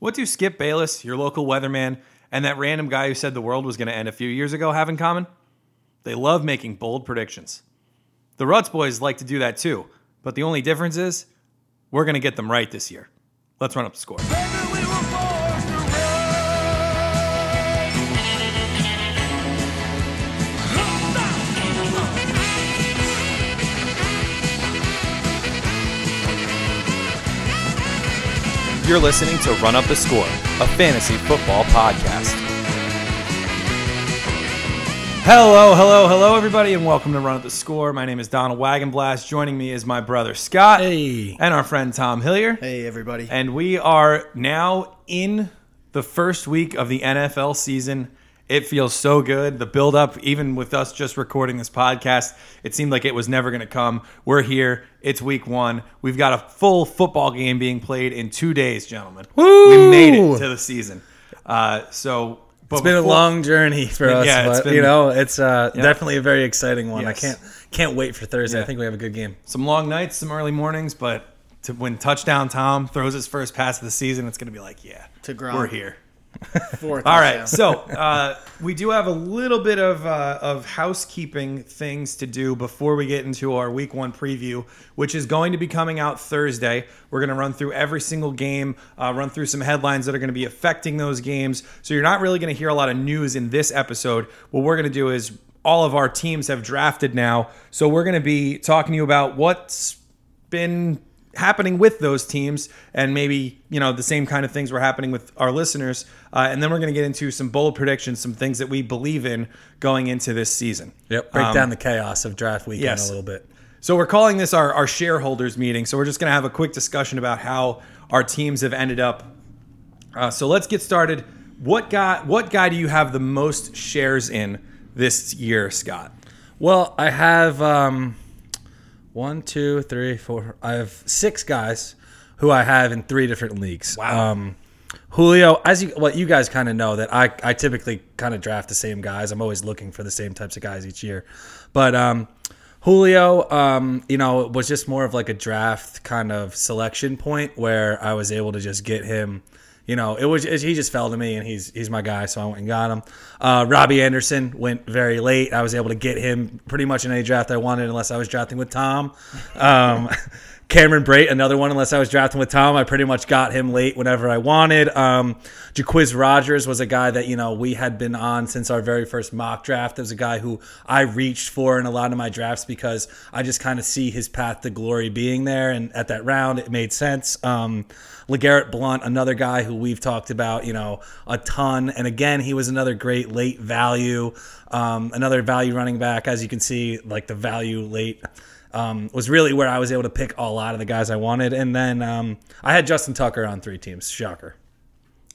What do Skip Bayless, your local weatherman, and that random guy who said the world was going to end a few years ago have in common? They love making bold predictions. The Ruts boys like to do that too, but the only difference is we're going to get them right this year. Let's run up the score. You're listening to Run Up the Score, a fantasy football podcast. Hello, hello, hello, everybody, and welcome to Run Up the Score. My name is Donald Wagonblast. Joining me is my brother Scott Hey. and our friend Tom Hillier. Hey, everybody. And we are now in the first week of the NFL season. It feels so good. The build up, even with us just recording this podcast, it seemed like it was never going to come. We're here. It's week one. We've got a full football game being played in two days, gentlemen. We made it to the season. Uh, so, but It's been a long journey for us, Yeah, but been- you know, it's uh, Yeah. definitely a very exciting one. Yes. I can't can't wait for Thursday. Yeah. I think we have a good game. some long nights, some early mornings, but to, when touchdown Tom throws his first pass of the season, it's going to be like, yeah, To we're here. Fourth All right, so uh, we do have a little bit of uh, of housekeeping things to do before we get into our Week One preview, which is going to be coming out Thursday. We're going to run through every single game, uh, run through some headlines that are going to be affecting those games. So you're not really going to hear a lot of news in this episode. What we're going to do is all of our teams have drafted now, so we're going to be talking to you about what's been happening with those teams and maybe you know the same kind of things were happening with our listeners uh, and then we're going to get into some bold predictions some things that we believe in going into this season Yep. Break Um, down the chaos of draft weekend yes. a little bit. so we're calling this our, our shareholders meeting so we're just going to have a quick discussion about how our teams have ended up uh, so let's get started what guy what guy do you have the most shares in this year scott Well, I have um, one, two, three, four. I have six guys who I have in three different leagues. Wow. Um, Julio, as you well, you guys kind of know that I, I typically kind of draft the same guys. I'm always looking for the same types of guys each year. But um, Julio, um, you know, it was just more of like a draft kind of selection point where I was able to just get him. You know, it was he just fell to me, and he's he's my guy, so I went and got him. Uh, Robbie Anderson went very late. I was able to get him pretty much in any draft I wanted, unless I was drafting with Tom. Um, Cameron Brate, another one. Unless I was drafting with Tom, I pretty much got him late whenever I wanted. Um, Jacquizz Rodgers was a guy that you know we had been on since our very first mock draft. It was a guy who I reached for in a lot of my drafts because I just kind of see his path to glory being there, and at that round it made sense. Um, LeGarrette Blount, another guy who we've talked about, you know, a ton. And again, he was another great late value, um, another value running back. As you can see, like the value late um, was really where I was able to pick a lot of the guys I wanted. And then um, I had Justin Tucker on three teams. Shocker.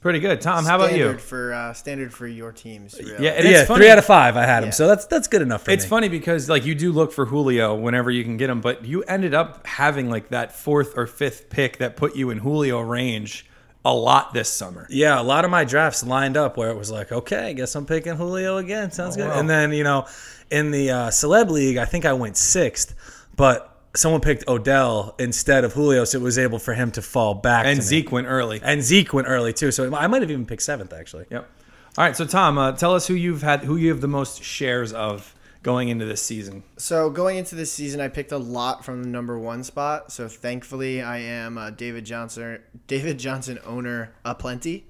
Pretty good tom how about you Standard for uh, standard for your teams. Really. yeah and yeah, funny. three out of five I had him. Yeah. So that's that's good enough for me. It's me. funny because like you do look for Julio whenever you can get him, but you ended up having like that fourth or fifth pick that put you in Julio range a lot this summer. Yeah, a lot of my drafts lined up where it was like, okay, I guess I'm picking Julio again. Sounds good. wow. And then, you know, in the uh, celeb league, I think I went sixth, but someone picked Odell instead of Julio, so it was able for him to fall back. And to me. Zeke went early. and Zeke went early too, so I might have even picked seventh actually. Yep. All right, so Tom, uh, tell us who you've had, who you have the most shares of going into this season. So going into this season, I picked a lot from the number one spot. So thankfully, I am a David Johnson, David Johnson owner aplenty.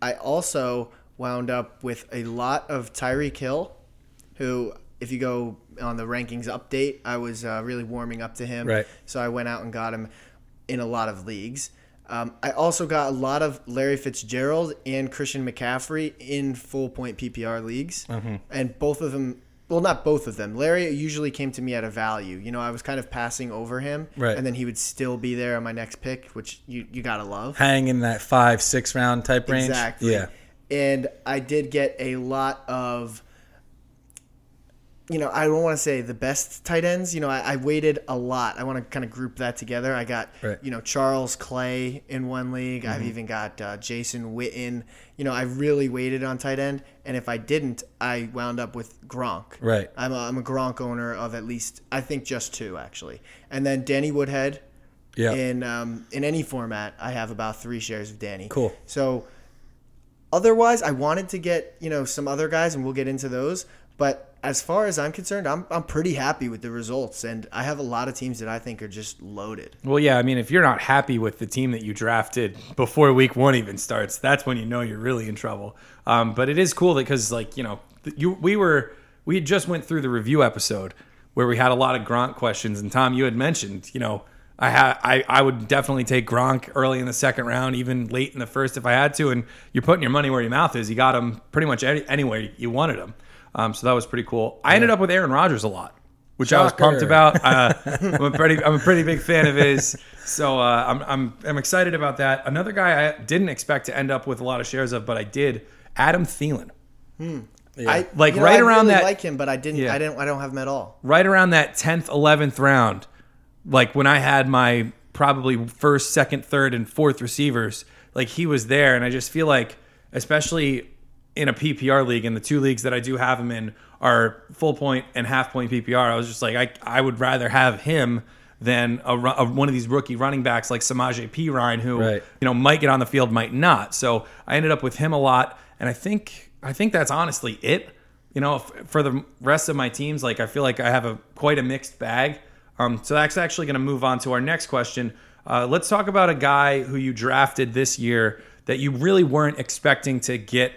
I also wound up with a lot of Tyreek Hill, who, if you go on the rankings update, I was uh, really warming up to him. Right. So I went out and got him in a lot of leagues. Um, I also got a lot of Larry Fitzgerald and Christian McCaffrey in full point PPR leagues, and both of them. Well, not both of them. Larry usually came to me at a value. You know, I was kind of passing over him, Right. and then he would still be there on my next pick, which you you gotta love. Hang in that five, six round type range. Exactly. Yeah. And I did get a lot of, you know, I don't want to say the best tight ends. You know, I, I waited a lot. I want to kind of group that together. I got, Right. you know, Charles Clay in one league. I've Mm-hmm. even got uh, Jason Witten. You know, I really waited on tight end. And if I didn't, I wound up with Gronk. Right. I'm a, I'm a Gronk owner of at least, I think just two, actually. And then Danny Woodhead. Yeah. In um, in any format, I have about three shares of Danny. Cool. So otherwise, I wanted to get you know some other guys, and we'll get into those. But as far as I'm concerned, I'm I'm pretty happy with the results, and I have a lot of teams that I think are just loaded. Well, yeah, I mean, if you're not happy with the team that you drafted before week one even starts, that's when you know you're really in trouble. Um, but it is cool because, like, you know, you we were we had just went through the review episode where we had a lot of Gronk questions, and Tom, you had mentioned, you know, I had I, I would definitely take Gronk early in the second round, even late in the first if I had to. And you're putting your money where your mouth is. You got him pretty much any, anywhere you wanted him. Um, so that was pretty cool. I ended up with Aaron Rodgers a lot, which I was pumped about. Uh, I'm a pretty I'm a pretty big fan of his. So uh, I'm, I'm I'm excited about that. Another guy I didn't expect to end up with a lot of shares of, but I did. Adam Thielen. I Like, you know, right I around really that- like him, but I didn't. Yeah. I didn't. I don't have him at all. right around that 10th, 11th round, like when I had my probably first, second, third, and fourth receivers, like he was there. And I just feel like, especially in a PPR league, and the two leagues that I do have him in are full point and half point PPR, I was just like, I, I would rather have him than a, a, one of these rookie running backs like Samaje Perine, who Right. you know might get on the field, might not. So I ended up with him a lot, and I think I think that's honestly it. You know, f- for the rest of my teams, like I feel like I have a quite a mixed bag. Um, so that's actually going to move on to our next question. Uh, let's talk about a guy who you drafted this year that you really weren't expecting to get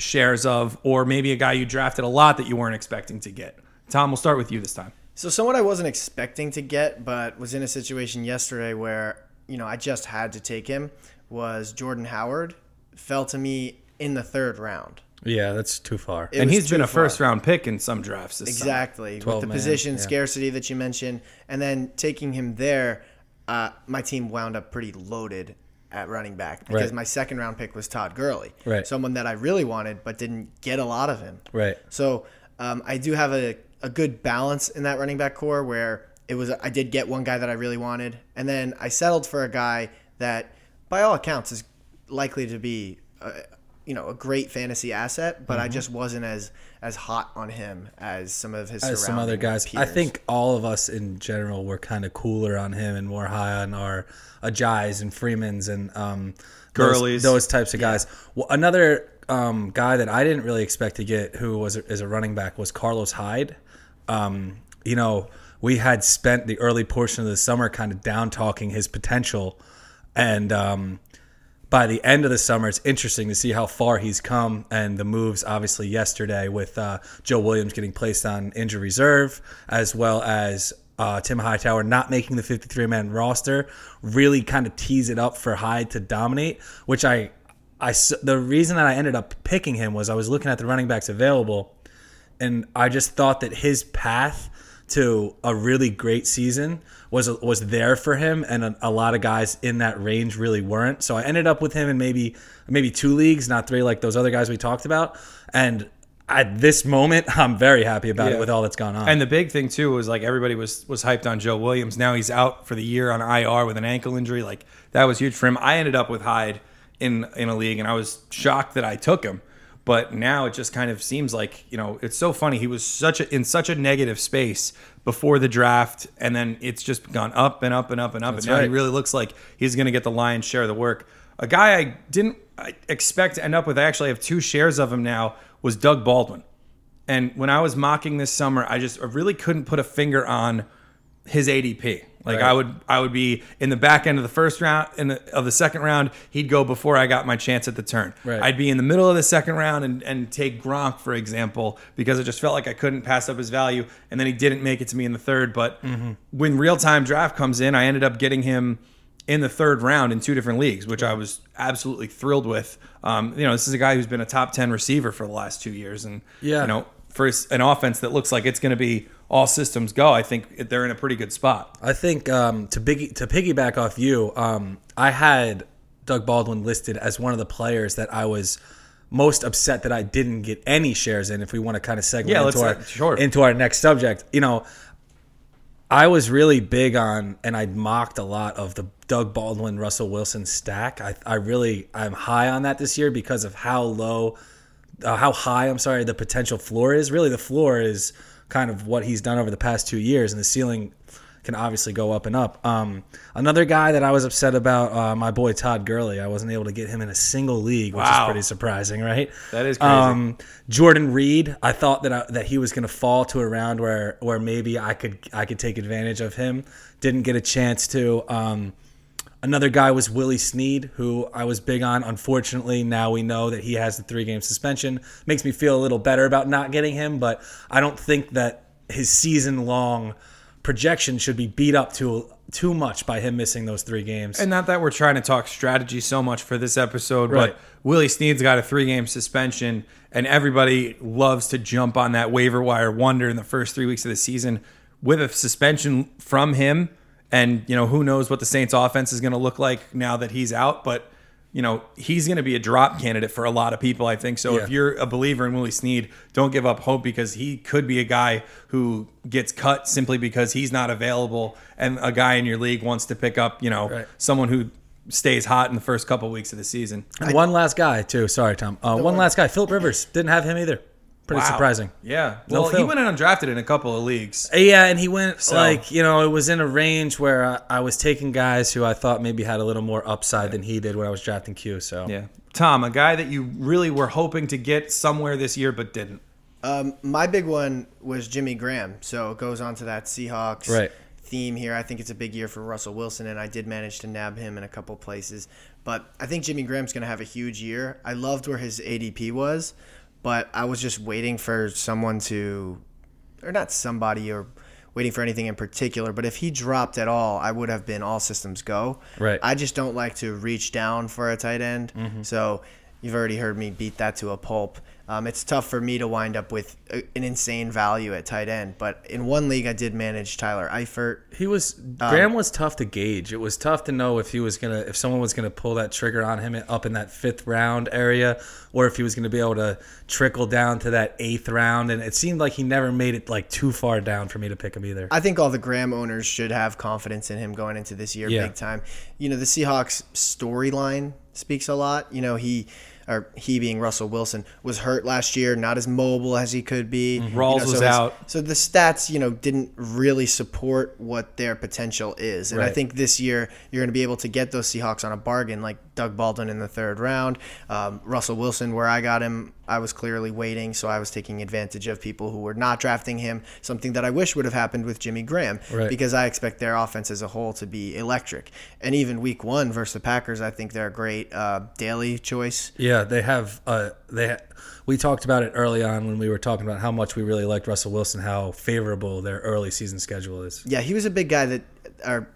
shares of, or maybe a guy you drafted a lot that you weren't expecting to get. Tom, we'll start with you this time. So someone I wasn't expecting to get, but was in a situation yesterday where you know I just had to take him was Jordan Howard. Fell to me in the third round. Yeah, that's too far. It and he's been too a first round pick in some drafts. This summer. Exactly. With the man, position yeah. scarcity that you mentioned, and then taking him there, uh, my team wound up pretty loaded at running back because Right. my second round pick was Todd Gurley, Right. someone that I really wanted but didn't get a lot of him. Right. So um, I do have a, a good balance in that running back core where it was I did get one guy that I really wanted, and then I settled for a guy that, by all accounts, is likely to be. A, you know, a great fantasy asset, but I just wasn't as as hot on him as some of his as some other surrounding guys. I think all of us in general were kind of cooler on him and more high on our Ajayis and Freemans and um, those- Gurleys. those, types of guys. Well, another um, guy that I didn't really expect to get, who was is a running back, was Carlos Hyde. Um, you know, we had spent the early portion of the summer kind of down talking his potential, and um, by the end of the summer, it's interesting to see how far he's come and the moves, obviously, yesterday with uh, Joe Williams getting placed on injury reserve, as well as uh, Tim Hightower not making the 53 man roster, really kind of tease it up for Hyde to dominate, which I, I, the reason that I ended up picking him was I was looking at the running backs available, and I just thought that his path to a really great season was was there for him, and a, a lot of guys in that range really weren't. So I ended up with him in maybe maybe two leagues, not three like those other guys we talked about. And at this moment, I'm very happy about Yeah. it with all that's gone on. And the big thing too was like everybody was was hyped on Joe Williams. Now he's out for the year on IR with an ankle injury. Like that was huge for him. I ended up with Hyde in in a league, and I was shocked that I took him. But now it just kind of seems like you know it's so funny. He was such a in such a negative space before the draft, and then it's just gone up and up and up and up. and now he really looks like he's going to get the lion's share of the work. A guy I didn't expect to end up with. I actually have two shares of him now. Was Doug Baldwin. And when I was mocking this summer, I just really couldn't put a finger on his ADP. Like Right. I would I would be in the back end of the first round in the, of the second round, he'd go before I got my chance at the turn. Right. I'd be in the middle of the second round and, and take Gronk for example because it just felt like I couldn't pass up his value and then he didn't make it to me in the third, but Mm-hmm. when real-time draft comes in, I ended up getting him in the third round in two different leagues, which I was absolutely thrilled with. Um, you know, this is a guy who's been a top 10 receiver for the last 2 years and Yeah. you know, for an offense that looks like it's going to be all systems go, I think they're in a pretty good spot. I think um, to big to piggyback off you, um, I had Doug Baldwin listed as one of the players that I was most upset that I didn't get any shares in. If we want to kind of segue Yeah, into our sure. into our next subject, you know, I was really big on, and I mocked a lot of the Doug Baldwin Russell Wilson stack. I, I really I'm high on that this year because of how low, uh, how high I'm sorry the potential floor is. Really, the floor is kind of what he's done over the past two years, and the ceiling can obviously go up and up. Um, another guy that I was upset about, uh, my boy Todd Gurley. I wasn't able to get him in a single league, which Wow. is pretty surprising, right? That is crazy. Um, Jordan Reed, I thought that I, that he was going to fall to a round where where maybe I could I could take advantage of him. Didn't get a chance to. Um, another guy was Willie Snead, who I was big on. Unfortunately, now we know that he has the three game suspension. Makes me feel a little better about not getting him, but I don't think that his season long projection should be beat up too too much by him missing those three games. And not that we're trying to talk strategy so much for this episode, Right. but Willie Snead's got a three game suspension, and everybody loves to jump on that waiver wire wonder in the first three weeks of the season with a suspension from him. And, you know, who knows what the Saints offense is going to look like now that he's out, but. You know, he's going to be a drop candidate for a lot of people, I think. So Yeah. if you're a believer in Willie Snead, don't give up hope because he could be a guy who gets cut simply because he's not available and a guy in your league wants to pick up, you know, Right. someone who stays hot in the first couple weeks of the season. And one last guy too. Sorry, Tom. Uh, one last guy, Philip Rivers. Didn't have him either. Pretty Wow. surprising. Yeah. No Well, he Phil. went undrafted in a couple of leagues. Uh, Yeah, and he went So- like you know it was in a range where I, I was taking guys who I thought maybe had a little more upside than he did when I was drafting Q. So Yeah. Tom, a guy that you really were hoping to get somewhere this year but didn't. Um, my big one was Jimmy Graham. So it goes on to that Seahawks Right. theme here. I think it's a big year for Russell Wilson, and I did manage to nab him in a couple places. But I think Jimmy Graham's going to have a huge year. I loved where his ADP was, but I was just waiting for someone to, or not somebody, or waiting for anything in particular. But if he dropped at all, I would have been all systems go. Right. I just don't like to reach down for a tight end. Mm-hmm. So you've already heard me beat that to a pulp. Um, it's tough for me to wind up with a, an insane value at tight end. But in one league, I did manage Tyler Eifert. he was Graham was tough to gauge. It was tough to know if he was gonna if someone was gonna pull that trigger on him up in that fifth round area, or if he was gonna be able to trickle down to that eighth round. And it seemed like he never made it like too far down for me to pick him either. I think all the Graham owners should have confidence in him going into this year Yeah. big time. You know, the Seahawks storyline speaks a lot. You know, he or he being Russell Wilson was hurt last year, not as mobile as he could be. You Rawls know, was his- out. So the stats, you know, didn't really support what their potential is. And I think this year you're going to be able to get those Seahawks on a bargain like Doug Baldwin in the third round. Um, Russell Wilson, where I got him, I was clearly waiting, so I was taking advantage of people who were not drafting him, something that I wish would have happened with Jimmy Graham Right. because I expect their offense as a whole to be electric. And even week one versus the Packers, I think they're a great uh, daily choice. Yeah, they have. Uh, they ha- we talked about it early on when we were talking about how much we really liked Russell Wilson, how favorable their early season schedule is. Yeah, he was a big guy that, or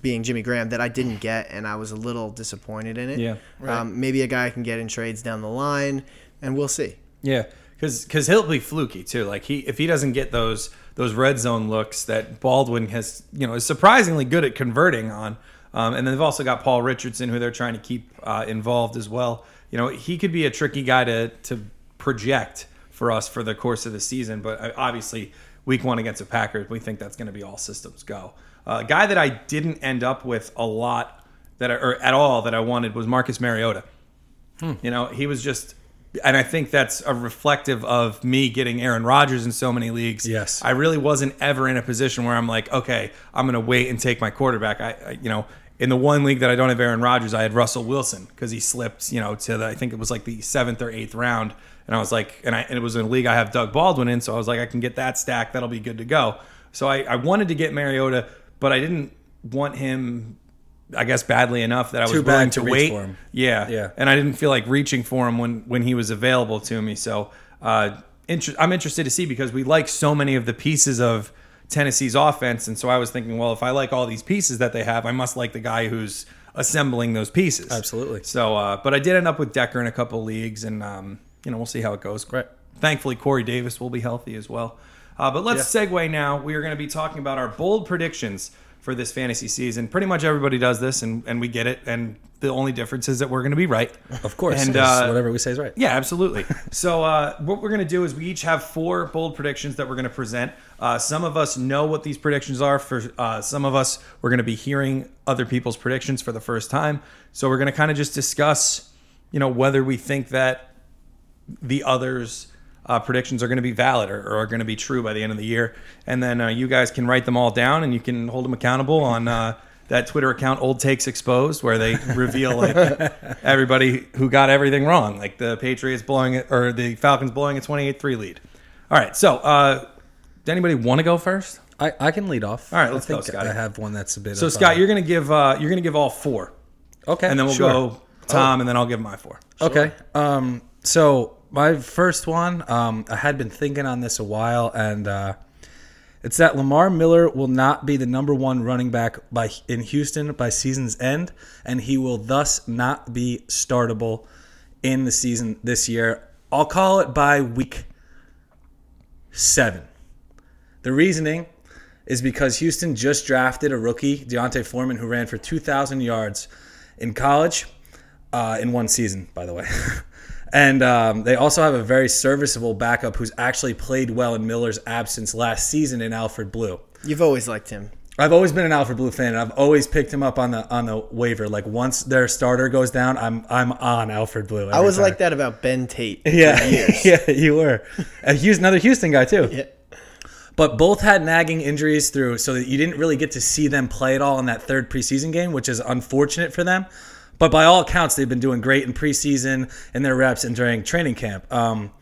being Jimmy Graham, that I didn't get, and I was a little disappointed in it. Yeah. Um, maybe a guy I can get in trades down the line, and we'll see. Yeah, because because he'll be fluky too. Like he if he doesn't get those those red zone looks that Baldwin has, you know, is surprisingly good at converting on. Um, and then they've also got Paul Richardson, who they're trying to keep uh, involved as well. You know, he could be a tricky guy to to project for us for the course of the season. But uh, obviously, week one against the Packers, we think that's going to be all systems go. Uh, a guy that I didn't end up with a lot that I, or at all that I wanted was Marcus Mariota. You know, he was just, and I think that's a reflective of me getting Aaron Rodgers in so many leagues. Yes. I really wasn't ever in a position where I'm like, okay, I'm going to wait and take my quarterback. I, I, you know, in the one league that I don't have Aaron Rodgers, I had Russell Wilson because he slipped, you know, to the, I think it was like the seventh or eighth round. And I was like, and, I, and it was in a league I have Doug Baldwin in. So I was like, I can get that stack. That'll be good to go. So I, I wanted to get Mariota, but I didn't want him, I guess, badly enough that I was Too willing to to wait. for him. Yeah, Yeah. And I didn't feel like reaching for him when when he was available to me. So uh, inter- I'm interested to see because we like so many of the pieces of Tennessee's offense, and so I was thinking, well, if I like all these pieces that they have, I must like the guy who's assembling those pieces. Absolutely. So, uh, but I did end up with Decker in a couple leagues, and um, you know we'll see how it goes. Right. Thankfully, Corey Davis will be healthy as well. Uh, but let's segue now. We are going to be talking about our bold predictions for this fantasy season. Pretty much everybody does this, and, and we get it. And the only difference is that we're going to be right. Of course, And uh, whatever we say is right. yeah, absolutely. So uh, what we're going to do is we each have four bold predictions that we're going to present. Uh, some of us know what these predictions are. For uh, some of us, we're going to be hearing other people's predictions for the first time. So we're going to kind of just discuss, you know, whether we think that the others uh, predictions are going to be valid or, or are going to be true by the end of the year. And then uh, you guys can write them all down and you can hold them accountable on uh, that Twitter account, Old Takes Exposed, where they reveal like everybody who got everything wrong, like the Patriots blowing it or the Falcons blowing a 28 3 lead. All right. So, uh, does anybody want to go first? I, I can lead off. All right, let's I go, think Scotty. I have one that's a bit. So, of, Scott, uh, you're going to give uh, you're going to give all four, okay, and then we'll sure. go Tom, and then I'll give my four. Okay. Um. So my first one, um, I had been thinking on this a while, and uh, it's that Lamar Miller will not be the number one running back by in Houston by season's end, and he will thus not be startable in the season this year. I'll call it by week seven. The reasoning is because Houston just drafted a rookie, D'Onta Foreman, who ran for 2,000 yards in college uh, in one season, by the way. and um, they also have a very serviceable backup who's actually played well in Miller's absence last season in Alfred Blue. You've always liked him. I've always been an Alfred Blue fan, and I've always picked him up on the on the waiver. Like once their starter goes down, I'm I'm on Alfred Blue. I was like that about Ben Tate. yeah, yeah, you were. A Houston, another Houston guy too. Yeah. But both had nagging injuries through, so that you didn't really get to see them play at all in that third preseason game, which is unfortunate for them. But by all accounts, they've been doing great in preseason and their reps and during training camp. Um,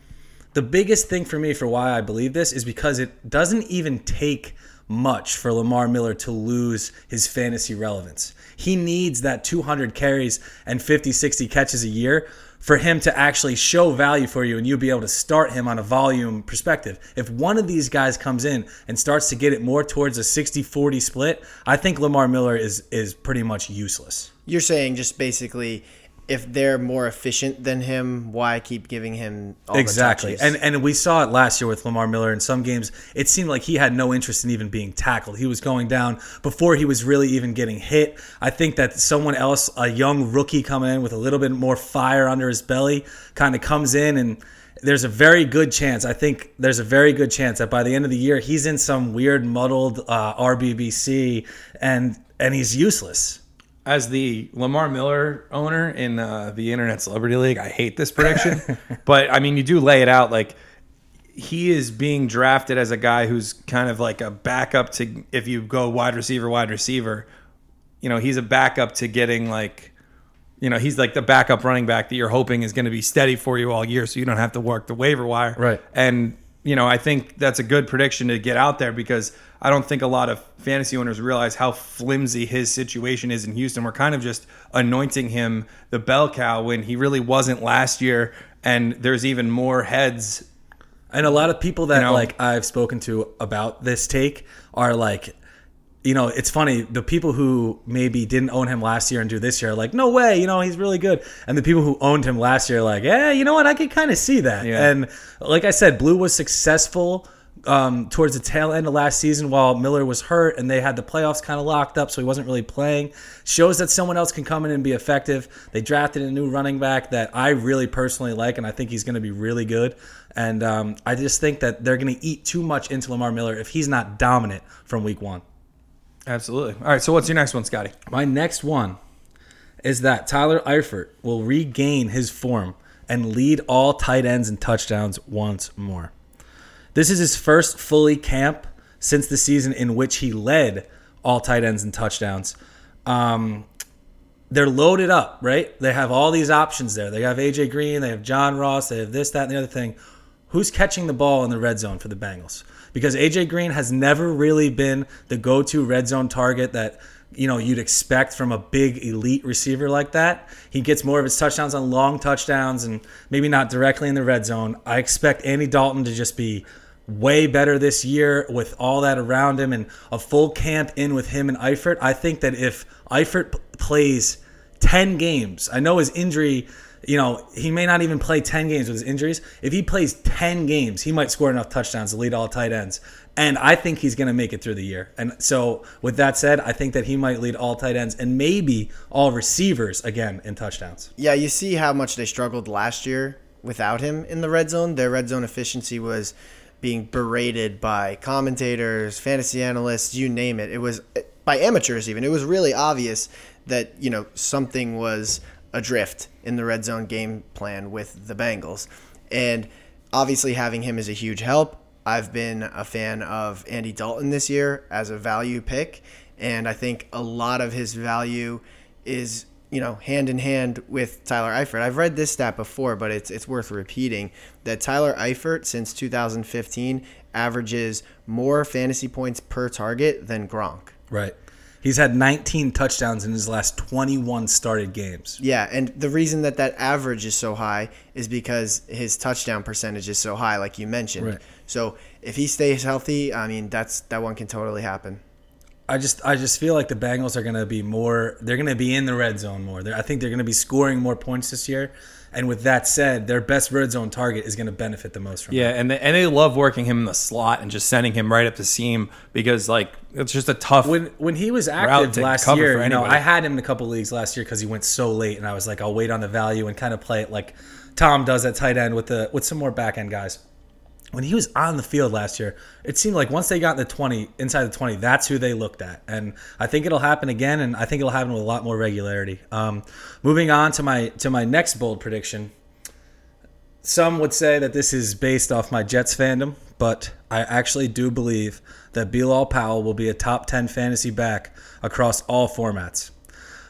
the biggest thing for me for why I believe this is because it doesn't even take much for Lamar Miller to lose his fantasy relevance. He needs that 200 carries and 50, 60 catches a year for him to actually show value for you and you'll be able to start him on a volume perspective. If one of these guys comes in and starts to get it more towards a 60-40 split, I think Lamar Miller is is pretty much useless. You're saying just basically, if they're more efficient than him, why keep giving him all exactly. And and we saw it last year with Lamar Miller in some games. It seemed like he had no interest in even being tackled. He was going down before he was really even getting hit. I think that someone else, a young rookie coming in with a little bit more fire under his belly, kind of comes in and there's a very good chance. I think there's a very good chance that by the end of the year he's in some weird muddled uh, RBBC and and he's useless. As the Lamar Miller owner in uh, the Internet Celebrity League, I hate this prediction, but I mean, you do lay it out like he is being drafted as a guy who's kind of like a backup to if you go wide receiver, wide receiver. You know, he's a backup to getting like, you know, he's like the backup running back that you're hoping is going to be steady for you all year, so you don't have to work the waiver wire. Right. And you know, I think that's a good prediction to get out there because I don't think a lot of fantasy owners realize how flimsy his situation is in Houston. We're kind of just anointing him the bell cow when he really wasn't last year, and there's even more heads. And a lot of people that You know? like I've spoken to about this take are like, you know, it's funny. The people who maybe didn't own him last year and do this year are like, no way, you know, he's really good. And the people who owned him last year are like, yeah, you know what, I could kind of see that. Yeah. And like I said, Blue was successful um, towards the tail end of last season while Miller was hurt and they had the playoffs kind of locked up, so he wasn't really playing. Shows that someone else can come in and be effective. They drafted a new running back that I really personally like, and I think he's going to be really good. And um, I just think that they're going to eat too much into Lamar Miller if he's not dominant from week one. Absolutely. All right. So what's your next one, Scotty? My next one is that Tyler Eifert will regain his form and lead all tight ends and touchdowns once more. This is his first fully camp since the season in which he led all tight ends and touchdowns. Um, they're loaded up, right? They have all these options there. They have AJ Green, they have John Ross, they have this, that, and the other thing. Who's catching the ball in the red zone for the Bengals? Because AJ Green has never really been the go-to red zone target that you know you'd expect from a big elite receiver like that. He gets more of his touchdowns on long touchdowns and maybe not directly in the red zone. I expect Andy Dalton to just be way better this year with all that around him and a full camp in with him and Eifert. I think that if Eifert p- plays 10 games, I know his injury, you know, he may not even play 10 games with his injuries. If he plays 10 games, he might score enough touchdowns to lead all tight ends. And I think he's going to make it through the year. And so, with that said, I think that he might lead all tight ends and maybe all receivers again in touchdowns. Yeah, you see how much they struggled last year without him in the red zone. Their red zone efficiency was being berated by commentators, fantasy analysts, you name it. It was by amateurs even. It was really obvious that, you know, something was adrift in the red zone game plan with the Bengals. And obviously, having him is a huge help. I've been a fan of Andy Dalton this year as a value pick, and I think a lot of his value is you know hand in hand with Tyler Eifert. I've read this stat before, but it's it's worth repeating that Tyler Eifert since 2015 averages more fantasy points per target than Gronk. Right. He's had 19 touchdowns in his last 21 started games. Yeah, and the reason that that average is so high is because his touchdown percentage is so high, like you mentioned. Right. So if he stays healthy, I mean, that's that one can totally happen. I just I just feel like the Bengals are going to be more they're going to be in the red zone more. They're, I think they're going to be scoring more points this year. And with that said, their best red zone target is going to benefit the most from Yeah, it. and they, and they love working him in the slot and just sending him right up the seam because like it's just a tough. When when he was active last year, you know. I had him in a couple leagues last year because he went so late, and I was like, I'll wait on the value and kind of play it like Tom does at tight end with the with some more back end guys. When he was on the field last year, it seemed like once they got in the twenty, inside the twenty, that's who they looked at, and I think it'll happen again, and I think it'll happen with a lot more regularity. Um, moving on to my to my next bold prediction, some would say that this is based off my Jets fandom, but I actually do believe that Bilal Powell will be a top 10 fantasy back across all formats.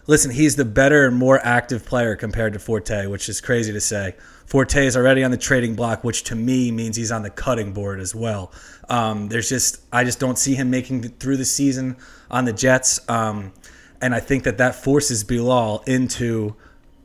Listen, he's the better and more active player compared to Forte, which is crazy to say. Forte is already on the trading block, which to me means he's on the cutting board as well. Um, there's just I just don't see him making it through the season on the Jets, um, and I think that that forces Bilal into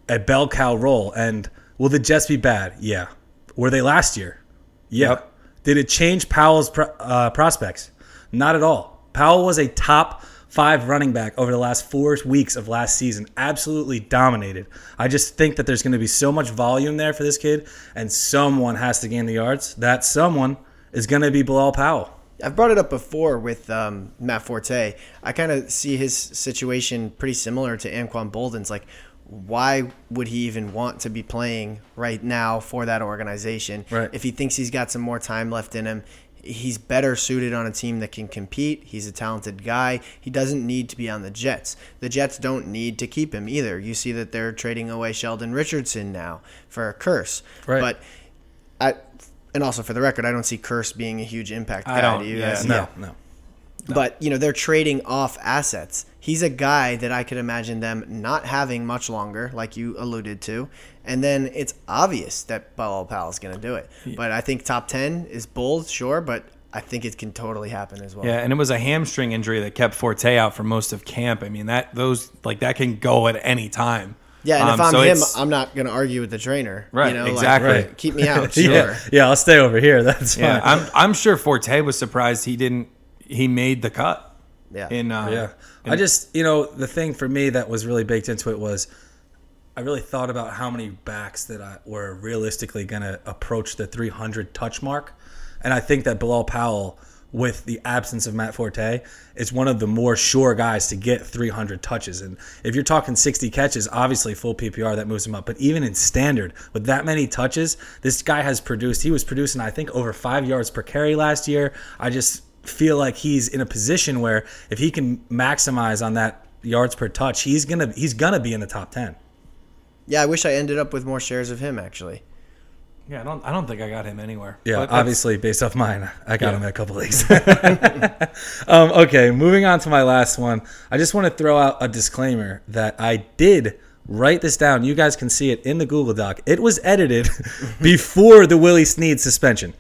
a bell cow role. And will the Jets be bad? Yeah. Were they last year? Yeah. Yep. Did it change Powell's pro- uh, prospects? Not at all. Powell was a top five running back over the last four weeks of last season. Absolutely dominated. I just think that there's going to be so much volume there for this kid, and someone has to gain the yards. That someone is going to be Bilal Powell. I've brought it up before with um, Matt Forte. I kind of see his situation pretty similar to Anquan Boldin's. Like, why would he even want to be playing right now for that organization? Right. If he thinks he's got some more time left in him, he's better suited on a team that can compete. He's a talented guy. He doesn't need to be on the Jets. The Jets don't need to keep him either. You see that they're trading away Sheldon Richardson now for a Kearse. Right. But I, and also for the record, I don't see Kearse being a huge impact guy I don't- to you yeah, guys. No, no. But you know they're trading off assets. He's a guy that I could imagine them not having much longer, like you alluded to, and then it's obvious that Bilal Powell is going to do it. But I think top ten is bold, sure, but I think it can totally happen as well. Yeah, and it was a hamstring injury that kept Forte out for most of camp. I mean that those like that can go at any time. Yeah, and if Um, I'm so him, I'm not going to argue with the trainer. Right, You know, like, exactly. Right. keep me out, sure. Yeah, yeah, I'll stay over here. That's fine. yeah, I'm I'm sure Forte was surprised he didn't he made the cut. Yeah. In uh, Yeah. in- I just, you know, the thing for me that was really baked into it was I really thought about how many backs that I were realistically going to approach the 300 touch mark. And I think that Bilal Powell, with the absence of Matt Forte, is one of the more sure guys to get 300 touches. And if you're talking 60 catches, obviously full PPR, that moves him up. But even in standard, with that many touches, this guy has produced, he was producing, I think, over five yards per carry last year. I just feel like he's in a position where if he can maximize on that yards per touch, he's gonna he's gonna be in the top ten. Yeah, I wish I ended up with more shares of him actually. yeah, I don't I don't think I got him anywhere. Yeah, But obviously based off mine, I got Yeah. him in a couple leagues. um, okay, moving on to my last one. I just want to throw out a disclaimer that I did write this down. You guys can see it in the Google Doc. It was edited before the Willie Snead suspension.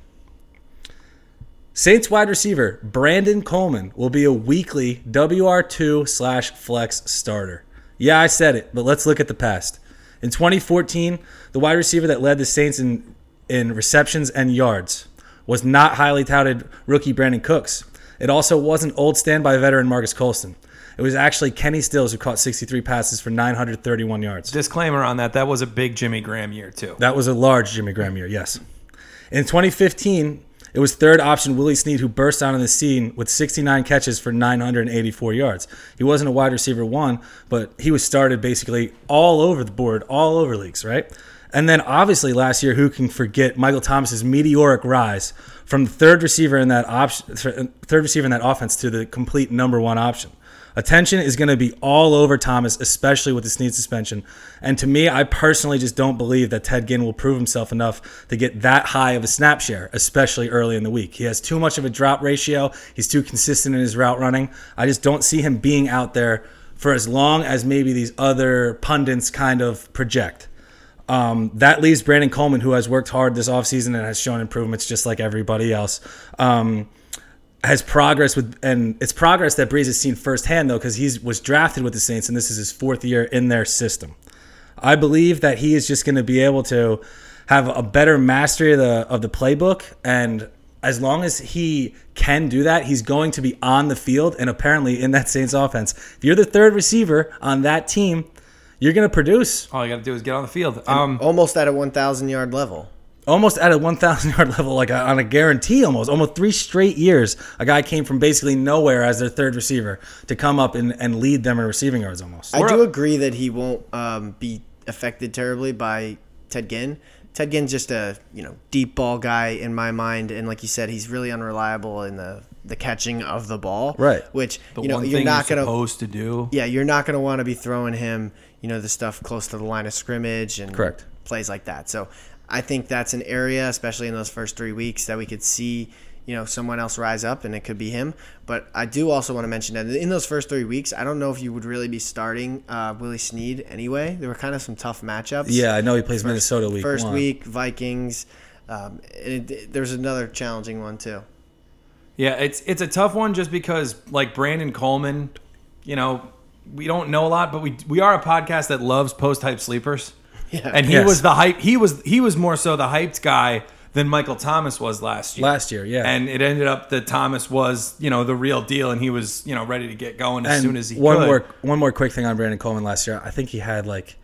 Saints wide receiver Brandon Coleman will be a weekly WR2 slash flex starter. Yeah, I said it, but let's look at the past. In 2014, the wide receiver that led the Saints in, in receptions and yards was not highly touted rookie Brandin Cooks. It also wasn't old standby veteran Marques Colston. It was actually Kenny Stills who caught 63 passes for 931 yards. disclaimer on that. That was a big Jimmy Graham year too. That was a large Jimmy Graham year, yes. In 2015, it was third option Willie Snead who burst out on the scene with 69 catches for 984 yards. He wasn't a wide receiver one, but he was started basically all over the board, all over leagues, right? And then obviously last year, who can forget Michael Thomas's meteoric rise from the third receiver in that option, third receiver in that offense to the complete number one option. Attention is going to be all over Thomas, especially with the Snead suspension. And to me, I personally just don't believe that Ted Ginn will prove himself enough to get that high of a snap share, especially early in the week. He has too much of a drop ratio. He's too consistent in his route running. I just don't see him being out there for as long as maybe these other pundits kind of project. Um, that leaves Brandon Coleman, who has worked hard this offseason and has shown improvements just like everybody else. Um, has progress with, and it's progress that Brees has seen firsthand though, because he was drafted with the Saints, and this is his fourth year in their system. I believe that he is just going to be able to have a better mastery of the of the playbook, and as long as he can do that, he's going to be on the field and apparently in that Saints offense. If you're the third receiver on that team, you're going to produce All you got to do is get on the field. Um, Almost at a 1,000 yard level. Almost at a 1,000 yard level, like a, on a guarantee almost. Almost three straight years, a guy came from basically nowhere as their third receiver to come up and, and lead them in receiving yards almost. I We're do up- agree that he won't um, be affected terribly by Ted Ginn. Ted Ginn's just a you know deep ball guy in my mind, and like you said, he's really unreliable in the the catching of the ball. Right. Which the you know one you're thing not you're gonna supposed to do. yeah you're not gonna want to be throwing him you know the stuff close to the line of scrimmage and Correct. plays like that. So I think that's an area, especially in those first three weeks, that we could see you know someone else rise up, and it could be him. But I do also want to mention that in those first three weeks, I don't know if you would really be starting uh, Willie Snead anyway. There were kind of some tough matchups. yeah, I know he plays Minnesota week First one. week Vikings. Um, and it, there's another challenging one too. Yeah, it's it's a tough one just because like Brandon Coleman, you know, we don't know a lot, but we we are a podcast that loves post hype sleepers. Yeah. And he Yes. was the hype he was he was more so the hyped guy than Michael Thomas was last year. Last year, yeah. And it ended up that Thomas was, you know, the real deal and he was, you know, ready to get going as And soon as he one could. more one more quick thing on Brandon Coleman last year. I think he had like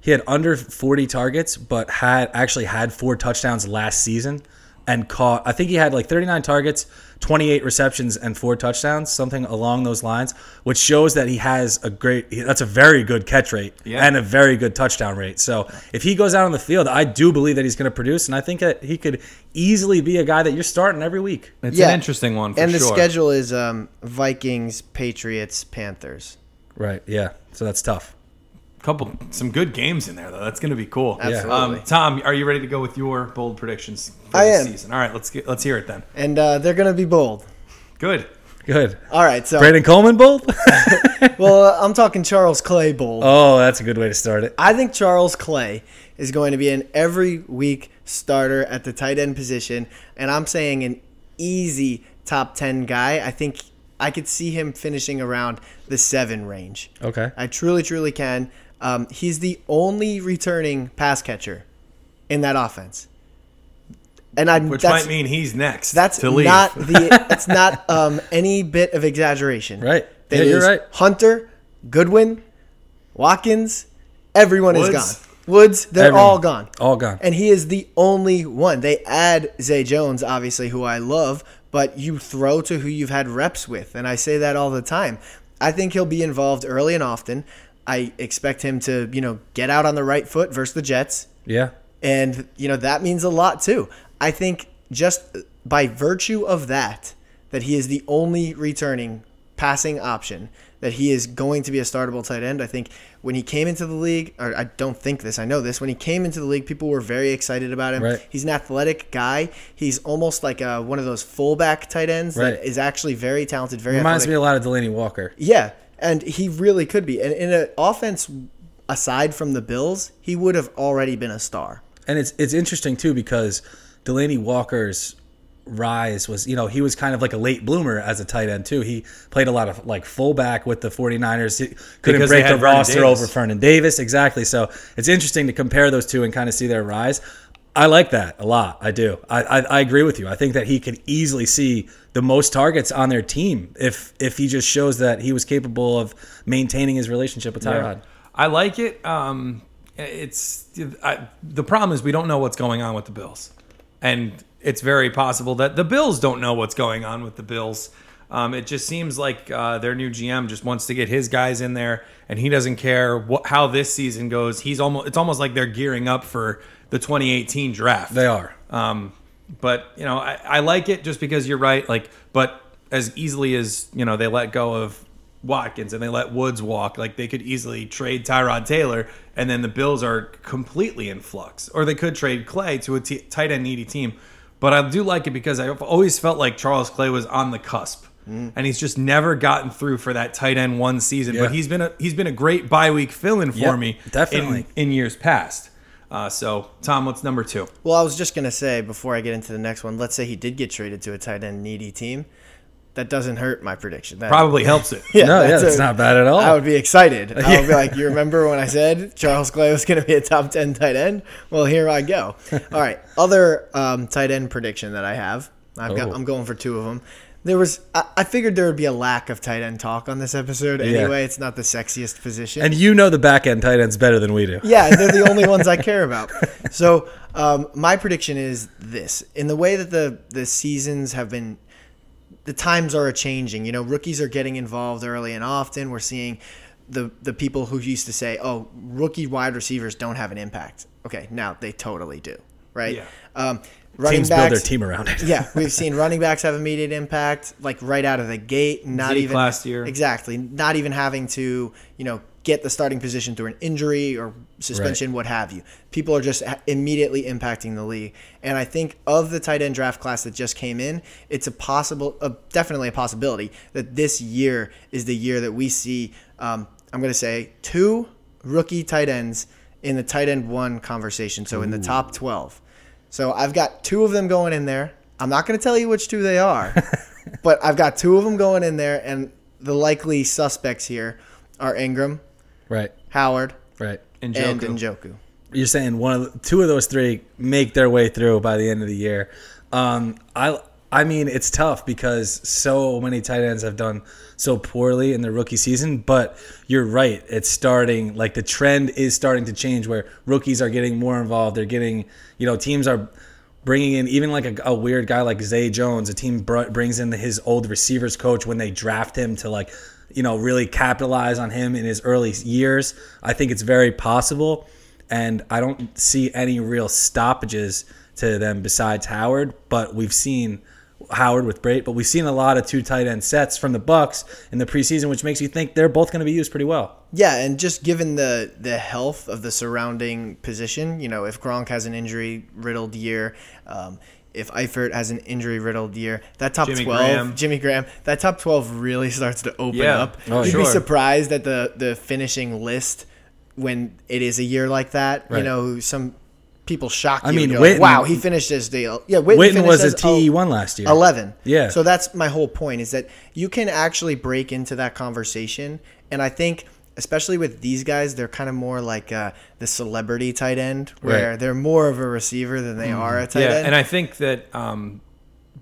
he had under 40 targets, but had actually had four touchdowns last season and caught. I think he had like 39 targets, 28 receptions, and four touchdowns, something along those lines, which shows that he has a great. That's a very good catch rate Yeah. and a very good touchdown rate. So if he goes out on the field, I do believe that he's going to produce, and I think that he could easily be a guy that you're starting every week. It's Yeah. an interesting one for and the schedule is um, Vikings, Patriots, Panthers. Right? Yeah. So that's tough. Couple some good games in there though. That's going to be cool. Absolutely. Um, Tom, are you ready to go with your bold predictions for I the am. season? All right, let's get let's hear it then. And uh, they're going to be bold. Good. Good. All right. So, Brandon Coleman bold. well, uh, I'm talking Charles Clay bold. oh, that's a good way to start it. I think Charles Clay is going to be an every week starter at the tight end position, and I'm saying an easy top 10 guy. I think I could see him finishing around the seven range. Okay. I truly, truly can. Um, he's the only returning pass catcher in that offense. And I Which that's, might mean he's next. that's to leave. not the that's not um, any bit of exaggeration. Right. They Yeah, you're right. Hunter, Goodwin, Watkins, everyone is gone. Woods, they're Everyone. all gone. All gone. And he is the only one. They add Zay Jones, obviously, who I love, but you throw to who you've had reps with. And I say that all the time. I think he'll be involved early and often. I expect him to, you know, get out on the right foot versus the Jets. Yeah. And, you know, that means a lot too. I think just by virtue of that, that he is the only returning passing option, that he is going to be a startable tight end. I think when he came into the league, or I don't think this, I know this, when he came into the league, people were very excited about him. Right. He's an athletic guy. He's almost like a, one of those fullback tight ends Right. that is actually very talented, very Reminds athletic. me a lot of Delanie Walker. Yeah, and he really could be. And in an offense aside from the Bills, he would have already been a star. And it's it's interesting too because Delanie Walker's rise was, you know, he was kind of like a late bloomer as a tight end too. He played a lot of like fullback with the 49ers. He couldn't Because break the roster Davis. over Vernon Davis. Exactly. So it's interesting to compare those two and kind of see their rise. I like that a lot. I do. I, I, I agree with you. I think that he could easily see the most targets on their team if if he just shows that he was capable of maintaining his relationship with Tyrod. I like it. Um, it's I, the problem is we don't know what's going on with the Bills, and it's very possible that the Bills don't know what's going on with the Bills. Um, it just seems like uh, their new GM just wants to get his guys in there, and he doesn't care what, how this season goes. He's almost it's almost like they're gearing up for the 2018 draft. They are. Um, but you know, I, I like it just because you're right. Like, but as easily as you know, they let go of Watkins and they let Woods walk, like they could easily trade Tyrod Taylor, and then the Bills are completely in flux. Or they could trade Clay to a t- tight end needy team. But I do like it because I've always felt like Charles Clay was on the cusp. And he's just never gotten through for that tight end one season. Yeah. But he's been a he's been a great bye week fill in for me definitely. in, in years past. Uh, so Tom, what's number two? Well, I was just gonna say before I get into the next one. Let's say he did get traded to a tight end needy team. That doesn't hurt my prediction. That, Probably helps it. Yeah, no, yeah, that's that's a- not bad at all. I would be excited. I would be like, you remember when I said Charles Clay was going to be a top 10 tight end? Well, here I go. All right. Other um, tight end prediction that I have, I've got, Oh. I'm going for two of them. There was, I, I figured there would be a lack of tight end talk on this episode. Anyway, it's not the sexiest position. and you know the back end tight ends better than we do. Yeah, they're the only ones I care about. So um, my prediction is this: in the way that the the seasons have been, the times are changing. You know, rookies are getting involved early and often. We're seeing the the people who used to say, "Oh, rookie wide receivers don't have an impact." Okay, now they totally do. Right? Yeah. Um, running Teams backs, build their team around it. yeah, we've seen running backs have immediate impact, like right out of the gate. Not Zeke even last year. exactly. Not even having to, you know, get the starting position through an injury or suspension, what have you. People are just immediately impacting the league. And I think of the tight end draft class that just came in, it's a possible, uh, definitely a possibility that this year is the year that we see. Um, I'm going to say two rookie tight ends in the tight end one conversation. So in the top 12. So I've got two of them going in there. I'm not going to tell you which two they are, but I've got two of them going in there, and the likely suspects here are Engram, Right, Howard, right. And and Njoku. Njoku. You're saying one of the, two of those three make their way through by the end of the year. Um, I I mean it's tough because so many tight ends have done so poorly in their rookie season. But you're right; it's starting like the trend is starting to change where rookies are getting more involved. They're getting you know teams are bringing in even like a, a weird guy like Zay Jones. A team br- brings in his old receivers coach when they draft him to like you know really capitalize on him in his early years. I think it's very possible, and I don't see any real stoppages to them besides Howard. But we've seen. Howard with Brate, but we've seen a lot of two tight end sets from the Bucs in the preseason, which makes you think they're both going to be used pretty well. Yeah, and just given the the health of the surrounding position, you know, if Gronk has an injury riddled year, um, if Eifert has an injury riddled year, that top Jimmy twelve, Graham. Jimmy Graham, that top twelve really starts to open Yeah. up. Oh, You'd sure. be surprised at the the finishing list when it is a year like that. You know, some people shock you. I mean, You're like, Witten- wow, he finished his deal. Yeah, Witten, Witten finished was a TE one last year. 11. Yeah. So that's my whole point is that you can actually break into that conversation. And I think, especially with these guys, they're kind of more like uh, the celebrity tight end, where Right. they're more of a receiver than they are a tight end. Yeah, end. and I think that um,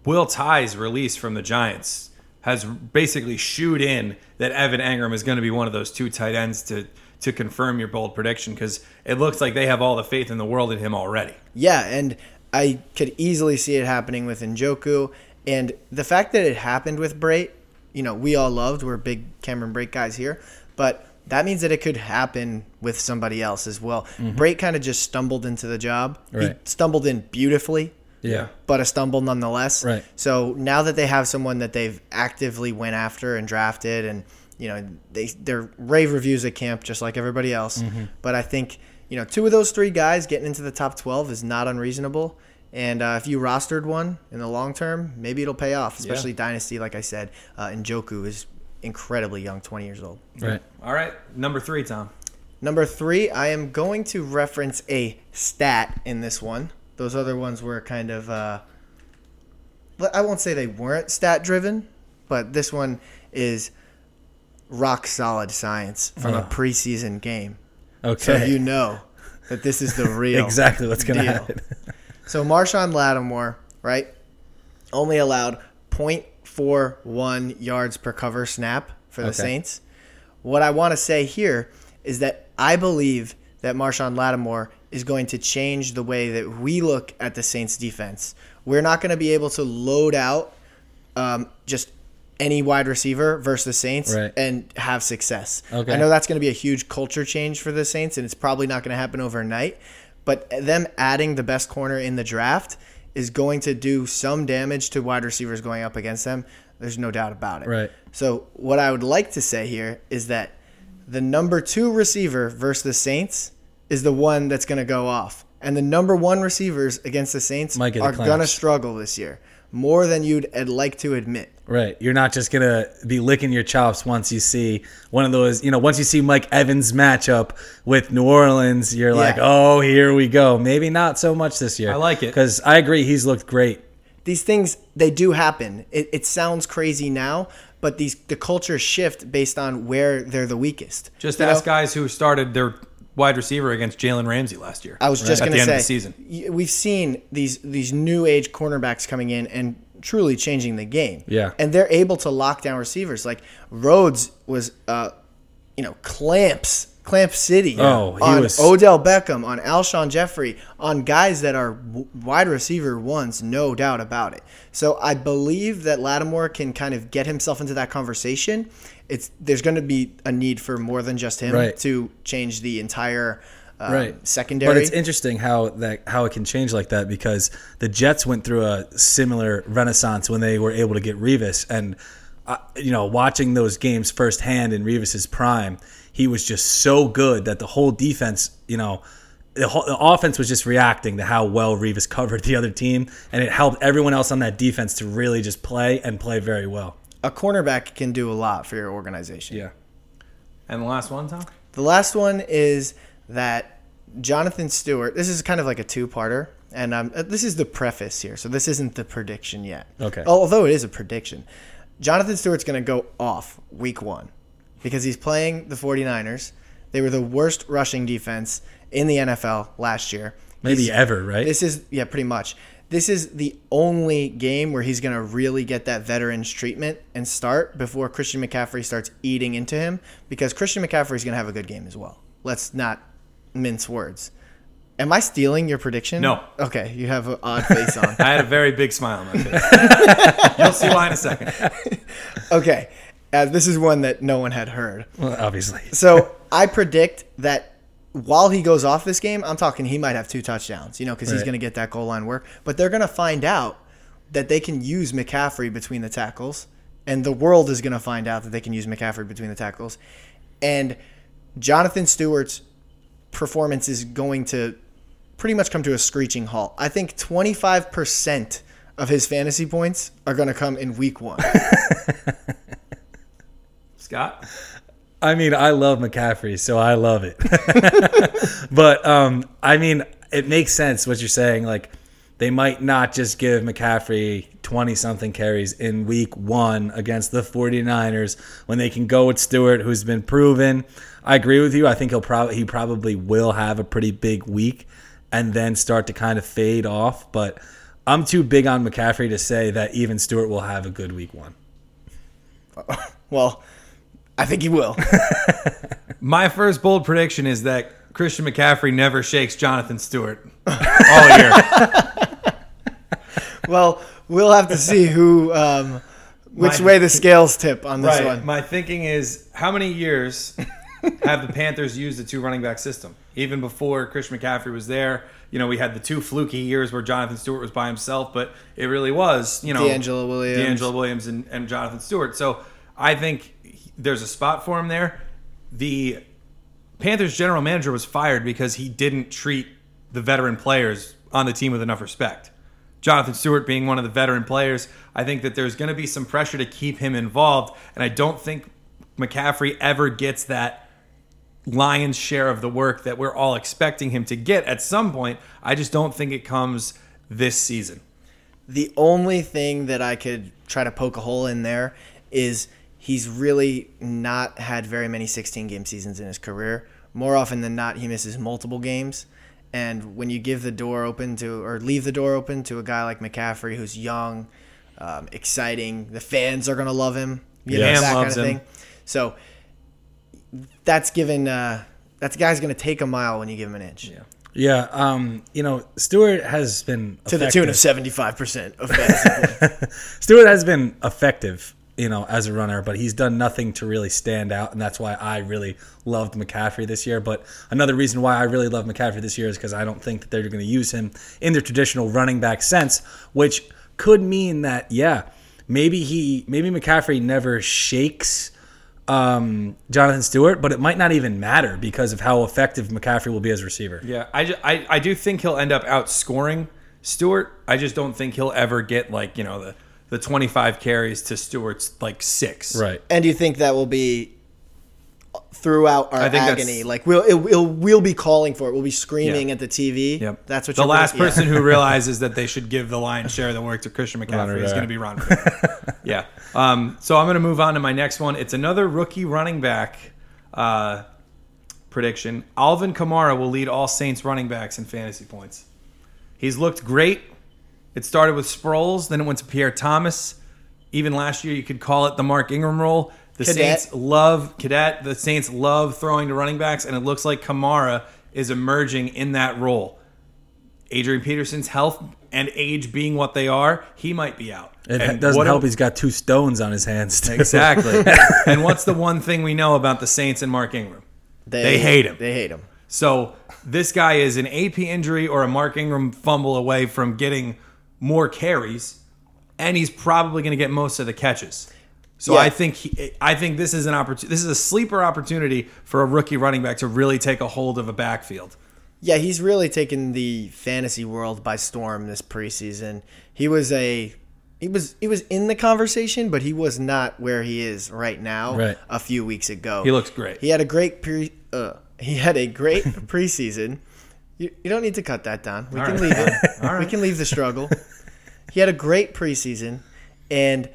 Will Tye's release from the Giants has basically shooed in that Evan Engram is going to be one of those two tight ends to to confirm your bold prediction because it looks like they have all the faith in the world in him already. yeah, and I could easily see it happening with Njoku. And the fact that it happened with Brate, you know, we all loved. We're big Cameron Brate guys here. But that means that it could happen with somebody else as well. Brate kind of just stumbled into the job. He Mm-hmm. Stumbled in beautifully. Yeah. but a stumble nonetheless. Right. So now that they have someone that they've actively went after and drafted, and you know they they're rave reviews at camp just like everybody else. Mm-hmm. But I think you know two of those three guys getting into the top twelve is not unreasonable. And uh, if you rostered one in the long term, maybe it'll pay off, especially dynasty. Like I said, uh, Njoku is incredibly young, twenty years old. Right. All right, number three, Tom. Number three, I am going to reference a stat in this one. Those other ones were kind of, uh, I won't say they weren't stat driven, but this one is rock solid science from a preseason game. Okay. So you know that this is the real exactly what's going to happen. So Marshon Lattimore, right, only allowed 0.41 yards per cover snap for the Okay. Saints. What I want to say here is that I believe that Marshon Lattimore is going to change the way that we look at the Saints defense. We're not going to be able to load out um, just any wide receiver versus the Saints Right. and have success. Okay. I know that's going to be a huge culture change for the Saints, and it's probably not going to happen overnight. But them adding the best corner in the draft is going to do some damage to wide receivers going up against them. There's no doubt about it. Right. So what I would like to say here is that the number two receiver versus the Saints is the one that's going to go off, and the number one receivers against the Saints Might get the are going to struggle this year more than you'd uh, like to admit. Right. You're not just gonna be licking your chops once you see one of those. You know, once you see Mike Evans matchup with New Orleans, you're like, oh, here we go. Maybe not so much this year. I like it. because I agree. He's looked great. these things they do happen. It, it sounds crazy now, but these the culture shift based on where they're the weakest. Just You know? ask guys who started their wide receiver against Jalen Ramsey last year. I was just at going the to end say of the season. we've seen these these new age cornerbacks coming in and truly changing the game. Yeah. and they're able to lock down receivers. Like Rhodes was, uh, you know, clamps. Clamp City Oh, he on was- Odell Beckham, on Alshon Jeffery, on guys that are wide receiver ones, no doubt about it. So I believe that Lattimore can kind of get himself into that conversation. It's there's going to be a need for more than just him Right. to change the entire um, right secondary. But it's interesting how that how it can change like that because the Jets went through a similar renaissance when they were able to get Revis, and uh, you know, watching those games firsthand in Revis's prime, he was just so good that the whole defense, you know. The, whole, the offense was just reacting to how well Revis covered the other team, and it helped everyone else on that defense to really just play and play very well. a cornerback can do a lot for your organization. Yeah. And the last one, Tom? The last one is that Jonathan Stewart. This is kind of like a two-parter, and um, uh, this is the preface here, so this isn't the prediction yet. Okay. Although it is a prediction, Jonathan Stewart's going to go off week one because he's playing the 49ers. They were the worst rushing defense in the NFL last year. Maybe He's- ever, right? This is yeah, pretty much. This is the only game where he's going to really get that veterans treatment and start before Christian McCaffrey starts eating into him because Christian McCaffrey is going to have a good game as well. Let's not mince words. Am I stealing your prediction? No. Okay, you have an odd face on. I had a very big smile on my face. You'll see why in a second. Okay, this is one that no one had heard. Well, obviously. So I predict that while he goes off this game, I'm talking he might have two touchdowns, you know, because he's going to get that goal line work. But they're going to find out that they can use McCaffrey between the tackles, and the world is going to find out that they can use McCaffrey between the tackles. And Jonathan Stewart's performance is going to pretty much come to a screeching halt. I think 25% of his fantasy points are going to come in week one. Scott? I mean, I love McCaffrey, so I love it. but um, I mean, it makes sense what you're saying. Like, they might not just give McCaffrey 20 something carries in week one against the 49ers when they can go with Stewart, who's been proven. I agree with you. I think he'll probably he probably will have a pretty big week and then start to kind of fade off. But I'm too big on McCaffrey to say that even Stewart will have a good week one. well, I think he will. My first bold prediction is that Christian McCaffrey never shakes Jonathan Stewart all year. Well, we'll have to see who, um, which My- way the scales tip on this right. one. My thinking is how many years have the Panthers used the two running back system? Even before Christian McCaffrey was there, you know, we had the two fluky years where Jonathan Stewart was by himself, but it really was, you know, DeAngelo Williams. DeAngelo Williams and, and Jonathan Stewart. So I think there's a spot for him there. The Panthers general manager was fired because he didn't treat the veteran players on the team with enough respect. Jonathan Stewart being one of the veteran players, I think that there's going to be some pressure to keep him involved, and I don't think McCaffrey ever gets that lion's share of the work that we're all expecting him to get at some point. I just don't think it comes this season. The only thing that I could try to poke a hole in there is he's really not had very many 16 game seasons in his career. More often than not, he misses multiple games. And when you give the door open to, or leave the door open to a guy like McCaffrey, who's young, um, exciting, the fans are going to love him. You know, that kind of him. thing. So that's given, uh, that's a guy's going to take a mile when you give him an inch. Yeah, um, you know, Stewart has been To the tune of 75% of fantasy. Stewart has been effective, you know, as a runner, but he's done nothing to really stand out, and that's why I really loved McCaffrey this year. But another reason why I really love McCaffrey this year is because I don't think that they're going to use him in the traditional running back sense, which could mean that yeah, maybe he maybe McCaffrey never shakes um, Jonathan Stewart, but it might not even matter because of how effective McCaffrey will be as receiver. Yeah, I, ju- I, I do think he'll end up outscoring Stewart. I just don't think he'll ever get like you know the the 25 carries to Stewart's like six. Right. And do you think that will be throughout our I think that's- agony? Like we'll it, we'll we'll be calling for it. We'll be screaming Yeah. at the TV. Yep. That's what the you're last yeah. person who realizes that they should give the lion's share of the work to Christian McCaffrey is Rivera. going to be Ron. Rivera. yeah. Um, so I'm going to move on to my next one. It's another rookie running back uh, prediction. Alvin Kamara will lead all Saints running backs in fantasy points. He's looked great. It started with Sproles, then it went to Pierre Thomas. Even last year, you could call it the Mark Ingram role. The Cadet. Saints love Cadet. The Saints love throwing to running backs, and it looks like Kamara is emerging in that role. Adrian Peterson's health and age being what they are, he might be out. It And doesn't what help. do- He's got two stones on his hands. Too. exactly. and what's the one thing we know about the Saints and Mark Ingram? They hate him. They hate him. So this guy is an AP injury or a Mark Ingram fumble away from getting more carries, and he's probably going to get most of the catches. So Yeah. I think he, I think this is an opportunity. This is a sleeper opportunity for a rookie running back to really take a hold of a backfield. Yeah, he's really taken the fantasy world by storm this preseason. He was a he was he was in the conversation, but he was not where he is right now. Right. A few weeks ago, He looks great. He had a great pre. Uh, he had a great preseason. You, you don't need to cut that down. We All can right. leave it. Right. We can leave the struggle. he had a great preseason, and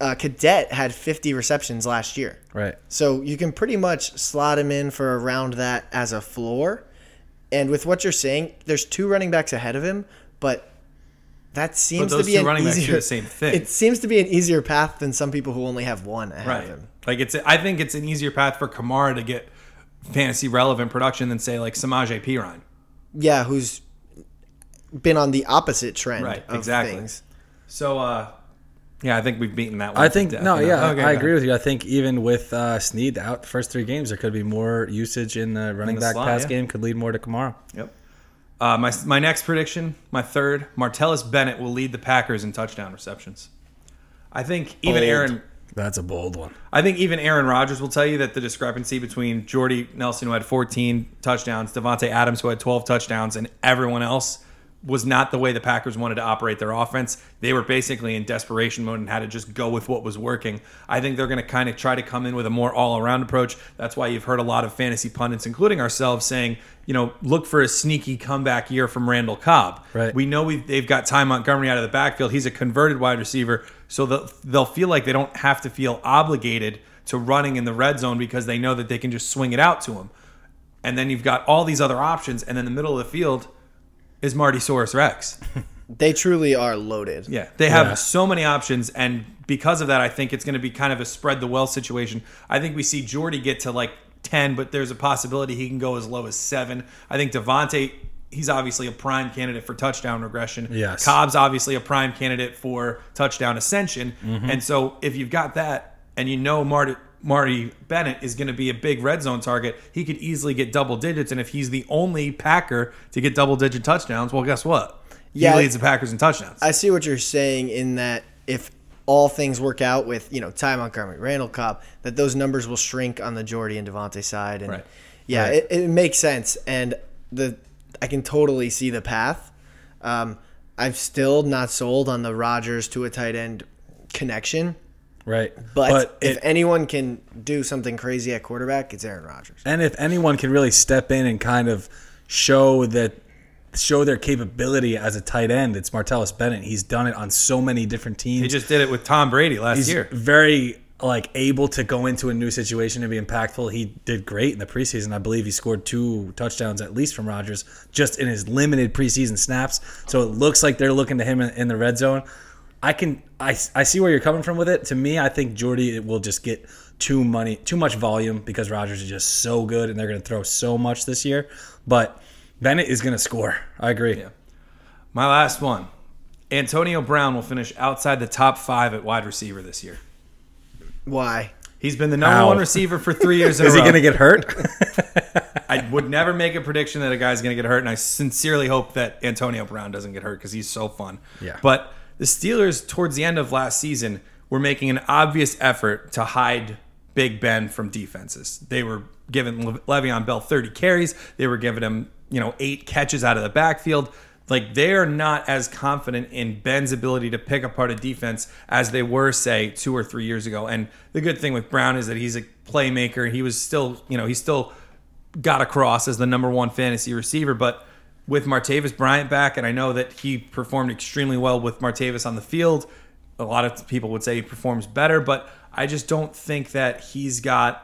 uh, Cadet had 50 receptions last year. Right. So you can pretty much slot him in for around that as a floor. And with what you're saying, there's two running backs ahead of him, but that seems those to be two an running backs do easier the same thing. It seems to be an easier path than some people who only have one ahead Right. of him. Like it's I think it's an easier path for Kamara to get fantasy relevant production than say like Samaje Perine. Yeah, who's been on the opposite trend Right, of exactly. things. So uh yeah, I think we've beaten that one. I think death. no, yeah, Okay, I agree ahead. with you. I think even with uh, Snead out the first three games, there could be more usage in the running the back slot, pass yeah. game. Could lead more to Kamara. Yep. Uh, my my next prediction, my third, Martellus Bennett will lead the Packers in touchdown receptions. I think even Bold. Aaron, That's a bold one. I think even Aaron Rodgers will tell you that the discrepancy between Jordy Nelson, who had 14 touchdowns, Davante Adams, who had 12 touchdowns, and everyone else was not the way the Packers wanted to operate their offense. They were basically in desperation mode and had to just go with what was working. I think they're going to kind of try to come in with a more all around approach. That's why you've heard a lot of fantasy pundits, including ourselves, saying, you know, look for a sneaky comeback year from Randall Cobb. Right. We know we've, they've got Ty Montgomery out of the backfield. He's a converted wide receiver, so they'll, they'll feel like they don't have to feel obligated to running in the red zone because they know that they can just swing it out to him. And then you've got all these other options, and in the middle of the field is Marty Saurus Rex. They truly are loaded. Yeah, they have Yeah. so many options, and because of that, I think it's going to be kind of a spread the wealth situation. I think we see Jordy get to like ten, but there's a possibility he can go as low as seven. I think Davante, he's obviously a prime candidate for touchdown regression. Yes. Cobb's obviously a prime candidate for touchdown ascension, Mm-hmm. and so if you've got that, and you know Marty. Marty Bennett is going to be a big red zone target. He could easily get double digits, and if he's the only Packer to get double digit touchdowns, well, guess what? Yeah. he leads the Packers in touchdowns. I see what you're saying in that if all things work out with, you know, Ty Montgomery, Randall Cobb, that those numbers will shrink on the Jordy and Davante side. And Right. yeah, Right. It, it makes sense. And the I can totally see the path. Um, I'm still not sold on the Rodgers to a tight end connection. Right. But, if it- anyone can do something crazy at quarterback, it's Aaron Rodgers. and if anyone can really step in and kind of show that show their capability as a tight end, it's Martellus Bennett. He's done it on so many different teams. He just did it with Tom Brady last He's year. very like able to go into a new situation and be impactful. He did great in the preseason. I believe he scored two touchdowns at least from Rodgers just in his limited preseason snaps. So it looks like they're looking to him in, in the red zone. I can I, I see where you're coming from with it. To me, I think Jordy will just get too money too much volume because Rodgers is just so good and they're going to throw so much this year. But Bennett is going to score. I agree. Yeah. My last one. Antonio Brown will finish outside the top five at wide receiver this year. Why? He's been the number Ow. one receiver for three years Is a he row. going to get hurt? I would never make a prediction that a guy's going to get hurt, and I sincerely hope that Antonio Brown doesn't get hurt because he's so fun. Yeah. But the Steelers towards the end of last season were making an obvious effort to hide Big Ben from defenses. They were giving Le- Le'Veon Bell 30 carries. They were giving him, you know, eight catches out of the backfield. Like they are not as confident in Ben's ability to pick apart a defense as they were, say, two or three years ago. And the good thing with Brown is that he's a playmaker. He was still, you know, he still got across as the number one fantasy receiver. But with Martavis Bryant back, and I know that he performed extremely well with Martavis on the field. A lot of people would say he performs better, but I just don't think that he's got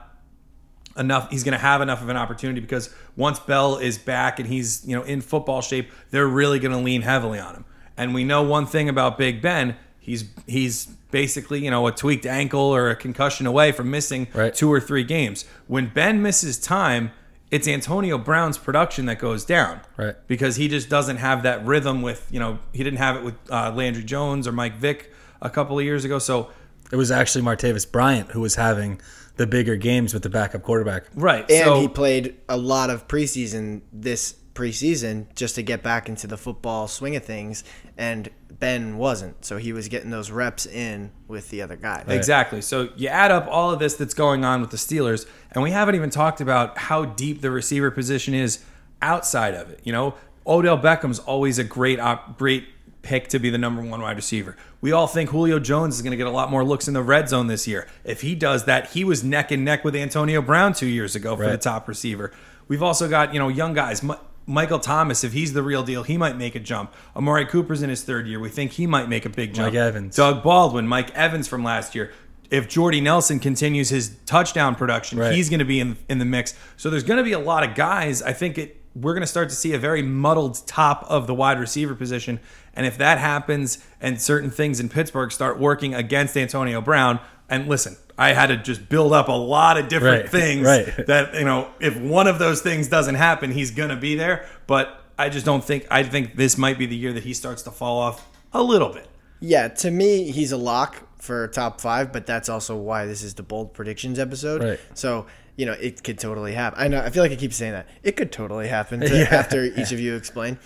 enough he's going to have enough of an opportunity because once Bell is back and he's, you know, in football shape, they're really going to lean heavily on him. And we know one thing about Big Ben, he's he's basically, you know, a tweaked ankle or a concussion away from missing Right. two or three games. When Ben misses time, it's Antonio Brown's production that goes down. Right. Because he just doesn't have that rhythm with, you know, he didn't have it with uh, Landry Jones or Mike Vick a couple of years ago. So It was actually Martavis Bryant who was having the bigger games with the backup quarterback. Right. And so he played a lot of preseason this preseason just to get back into the football swing of things. And Ben wasn't. So he was getting those reps in with the other guy. Exactly. So you add up all of this that's going on with the Steelers, and we haven't even talked about how deep the receiver position is outside of it. You know, Odell Beckham's always a great, op- great pick to be the number one wide receiver. We all think Julio Jones is going to get a lot more looks in the red zone this year. If he does that, he was neck and neck with Antonio Brown two years ago for the top receiver. We've also got you know young guys. Mi- Michael Thomas, if he's the real deal, he might make a jump. Amari Cooper's in his third year. We think he might make a big jump. Mike Evans. Doug Baldwin, Mike Evans from last year. If Jordy Nelson continues his touchdown production, Right. he's going to be in in the mix. So there's going to be a lot of guys. I think it we're going to start to see a very muddled top of the wide receiver position. And if that happens and certain things in Pittsburgh start working against Antonio Brown, and listen, I had to just build up a lot of different Right, things right. that, you know, if one of those things doesn't happen, he's going to be there. But I just don't think, I think this might be the year that he starts to fall off a little bit. Yeah, to me, he's a lock for top five, but that's also why this is the bold predictions episode. Right. So you know, it could totally happen. I know. I feel like I keep saying that. It could totally happen to, Yeah. after each of you explain,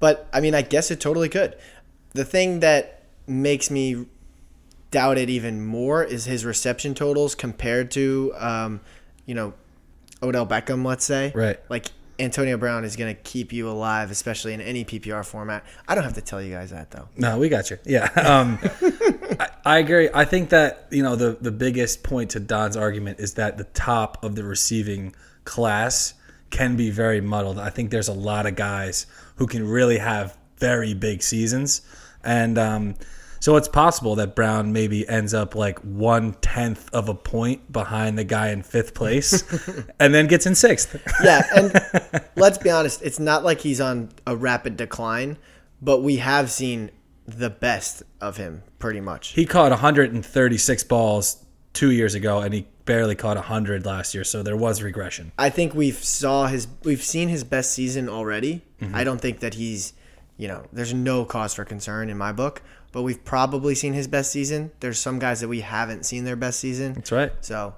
but I mean, I guess it totally could. The thing that makes me doubt it even more is his reception totals compared to, um, you know, Odell Beckham. Let's say. Right. Like Antonio Brown is going to keep you alive, especially in any PPR format. I don't have to tell you guys that though. No, we got you. Yeah, um, I, I agree. I think that you know the the biggest point to Don's argument is that the top of the receiving class can be very muddled. I think there's a lot of guys who can really have very big seasons, and um, so it's possible that Brown maybe ends up like one tenth of a point behind the guy in fifth place, and then gets in sixth. Yeah, and let's be honest, it's not like he's on a rapid decline, but we have seen the best of him pretty much. He caught 136 balls two years ago, and he barely caught 100 last year. So there was regression. I think we've saw his we've seen his best season already. Mm-hmm. I don't think that he's, you know, there's no cause for concern in my book, but we've probably seen his best season. There's some guys that we haven't seen their best season. That's right. So,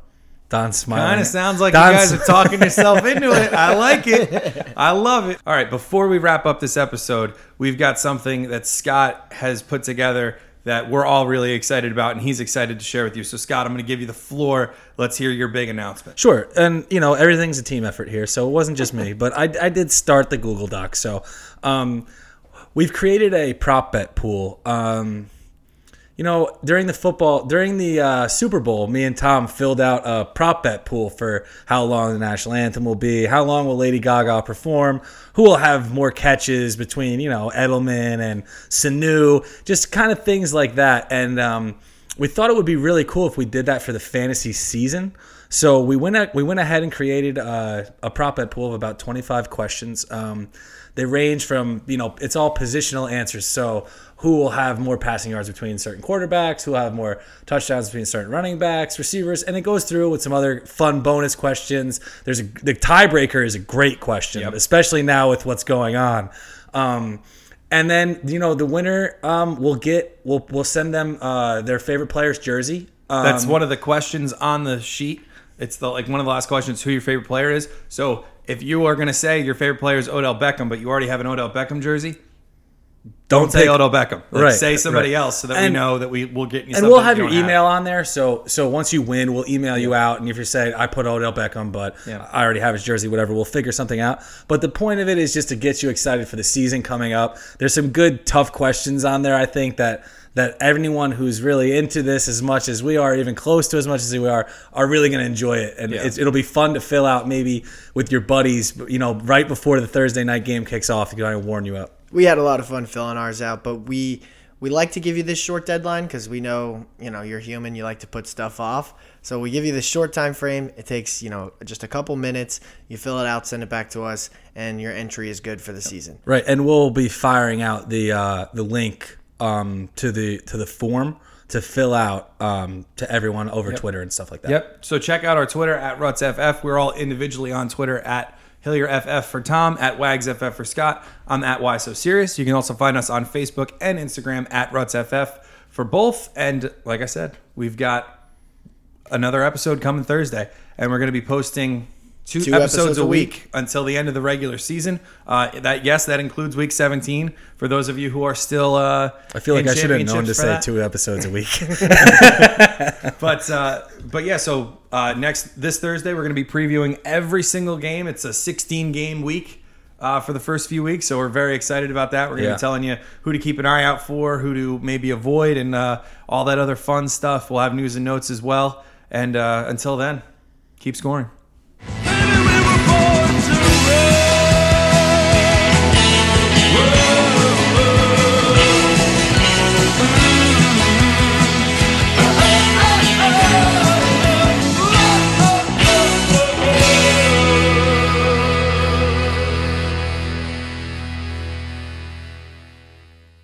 Don smiling. Kind of sounds like Don's- you guys are talking yourself into it. I like it. I love it. All right, before we wrap up this episode, we've got something that Scott has put together that we're all really excited about, and he's excited to share with you. So, Scott, I'm going to give you the floor. Let's hear your big announcement. Sure, and you know everything's a team effort here, so it wasn't just me, but I, I did start the Google Doc. So um, we've created a prop bet pool. Um, you know, during the football, during the uh, Super Bowl, me and Tom filled out a prop bet pool for how long the national anthem will be, how long will Lady Gaga perform, who will have more catches between, you know, Edelman and Sanu, just kind of things like that. And um, we thought it would be really cool if we did that for the fantasy season. So we went we went ahead and created uh, a prop bet pool of about 25 questions. Um, they range from you know it's all positional answers. So who will have more passing yards between certain quarterbacks? Who will have more touchdowns between certain running backs, receivers? And it goes through with some other fun bonus questions. There's a the tiebreaker is a great question, Yep. especially now with what's going on. Um, and then you know the winner um, will get we'll we'll send them uh, their favorite player's jersey. Um, That's one of the questions on the sheet. It's the like one of the last questions who your favorite player is. So, if you are going to say your favorite player is Odell Beckham, but you already have an Odell Beckham jersey, Don't say pick- Odell Beckham. Like, Right, Say somebody right. else so that we know that we will get you. and we'll have you your don't email on there. So so once you win, we'll email you out. And if you say I put Odell Beckham, but Yeah. I already have his jersey, whatever, we'll figure something out. But the point of it is just to get you excited for the season coming up. There's some good tough questions on there. I think that that anyone who's really into this as much as we are, even close to as much as we are, are really going to enjoy it. And Yeah. it's, it'll be fun to fill out maybe with your buddies. You know, right before the Thursday night game kicks off, to kind of warn you up. we had a lot of fun filling ours out, but we we like to give you this short deadline because we know you know you're human. You like to put stuff off, so we give you this short time frame. It takes you know just a couple minutes. You fill it out, send it back to us, and your entry is good for the season. Right, and we'll be firing out the uh, the link um, to the to the form to fill out um, to everyone over Twitter and stuff like that. Yep. So check out our Twitter at RutsFF. We're all individually on Twitter at HillierFF for Tom, at WagsFF for Scott. I'm at Why So Serious. You can also find us on Facebook and Instagram at RutsFF for both. And like I said, we've got another episode coming Thursday, and we're going to be posting two, Two episodes, episodes a week, week. until the end of the regular season. Uh, that yes, that includes week 17 for those of you who are still. Uh, I feel like I should have known to say that. two episodes a week. But uh, but yeah, so uh, next this Thursday we're going to be previewing every single game. It's a 16 game week uh, for the first few weeks, so we're very excited about that. We're going to Yeah. be telling you who to keep an eye out for, who to maybe avoid, and uh, all that other fun stuff. We'll have news and notes as well. And uh, until then, keep scoring. To run.